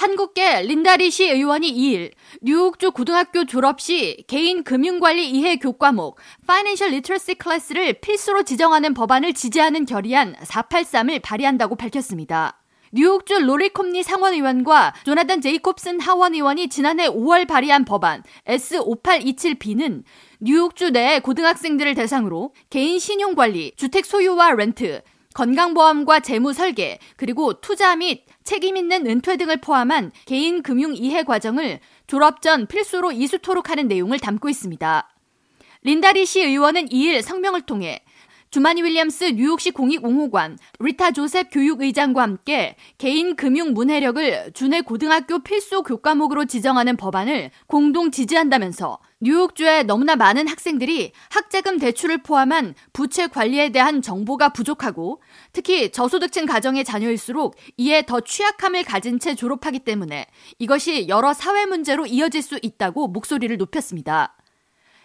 한국계 린다리 시 의원이 2일 뉴욕주 고등학교 졸업 시 개인 금융관리 이해 교과목 Financial Literacy 클래스를 필수로 지정하는 법안을 지지하는 결의안 483을 발의한다고 밝혔습니다. 뉴욕주 로리 콤니 상원 의원과 조나단 제이콥슨 하원 의원이 지난해 5월 발의한 법안 S5827B는 뉴욕주 내 고등학생들을 대상으로 개인 신용 관리, 주택 소유와 렌트, 건강보험과 재무 설계, 그리고 투자 및 책임 있는 은퇴 등을 포함한 개인 금융 이해 과정을 졸업 전 필수로 이수토록 하는 내용을 담고 있습니다. 린다리 시 의원은 2일 성명을 통해 주마니 윌리엄스 뉴욕시 공익옹호관 리타 조셉 교육의장과 함께 개인 금융 문해력을 주내 고등학교 필수 교과목으로 지정하는 법안을 공동 지지한다면서 뉴욕주의 너무나 많은 학생들이 학자금 대출을 포함한 부채 관리에 대한 정보가 부족하고 특히 저소득층 가정의 자녀일수록 이에 더 취약함을 가진 채 졸업하기 때문에 이것이 여러 사회 문제로 이어질 수 있다고 목소리를 높였습니다.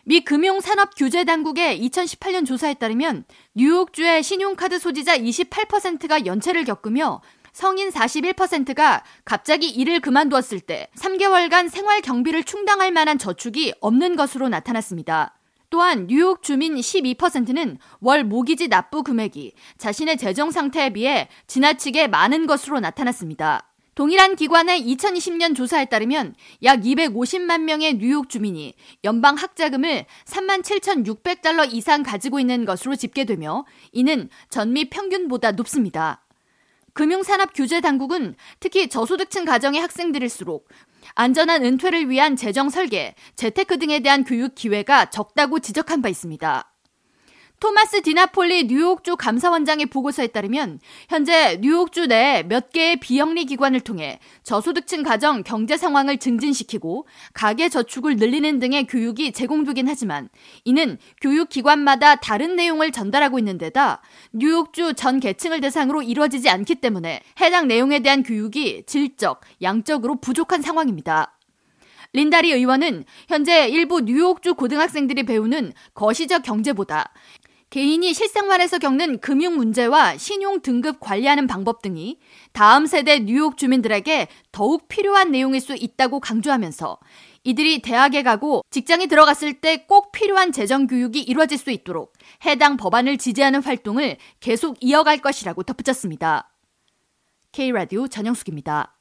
미 금융산업규제당국의 2018년 조사에 따르면 뉴욕주의 신용카드 소지자 28%가 연체를 겪으며 성인 41%가 갑자기 일을 그만두었을 때 3개월간 생활 경비를 충당할 만한 저축이 없는 것으로 나타났습니다. 또한 뉴욕 주민 12%는 월 모기지 납부 금액이 자신의 재정 상태에 비해 지나치게 많은 것으로 나타났습니다. 동일한 기관의 2020년 조사에 따르면 약 250만 명의 뉴욕 주민이 연방 학자금을 37,600달러 이상 가지고 있는 것으로 집계되며 이는 전미 평균보다 높습니다. 금융산업 규제 당국은 특히 저소득층 가정의 학생들일수록 안전한 은퇴를 위한 재정 설계, 재테크 등에 대한 교육 기회가 적다고 지적한 바 있습니다. 토마스 디나폴리 뉴욕주 감사원장의 보고서에 따르면 현재 뉴욕주 내 몇 개의 비영리 기관을 통해 저소득층 가정 경제 상황을 증진시키고 가계 저축을 늘리는 등의 교육이 제공되긴 하지만 이는 교육 기관마다 다른 내용을 전달하고 있는 데다 뉴욕주 전 계층을 대상으로 이루어지지 않기 때문에 해당 내용에 대한 교육이 질적, 양적으로 부족한 상황입니다. 린다리 의원은 현재 일부 뉴욕주 고등학생들이 배우는 거시적 경제보다 개인이 실생활에서 겪는 금융 문제와 신용 등급 관리하는 방법 등이 다음 세대 뉴욕 주민들에게 더욱 필요한 내용일 수 있다고 강조하면서 이들이 대학에 가고 직장에 들어갔을 때 꼭 필요한 재정 교육이 이루어질 수 있도록 해당 법안을 지지하는 활동을 계속 이어갈 것이라고 덧붙였습니다. K라디오 전영숙입니다.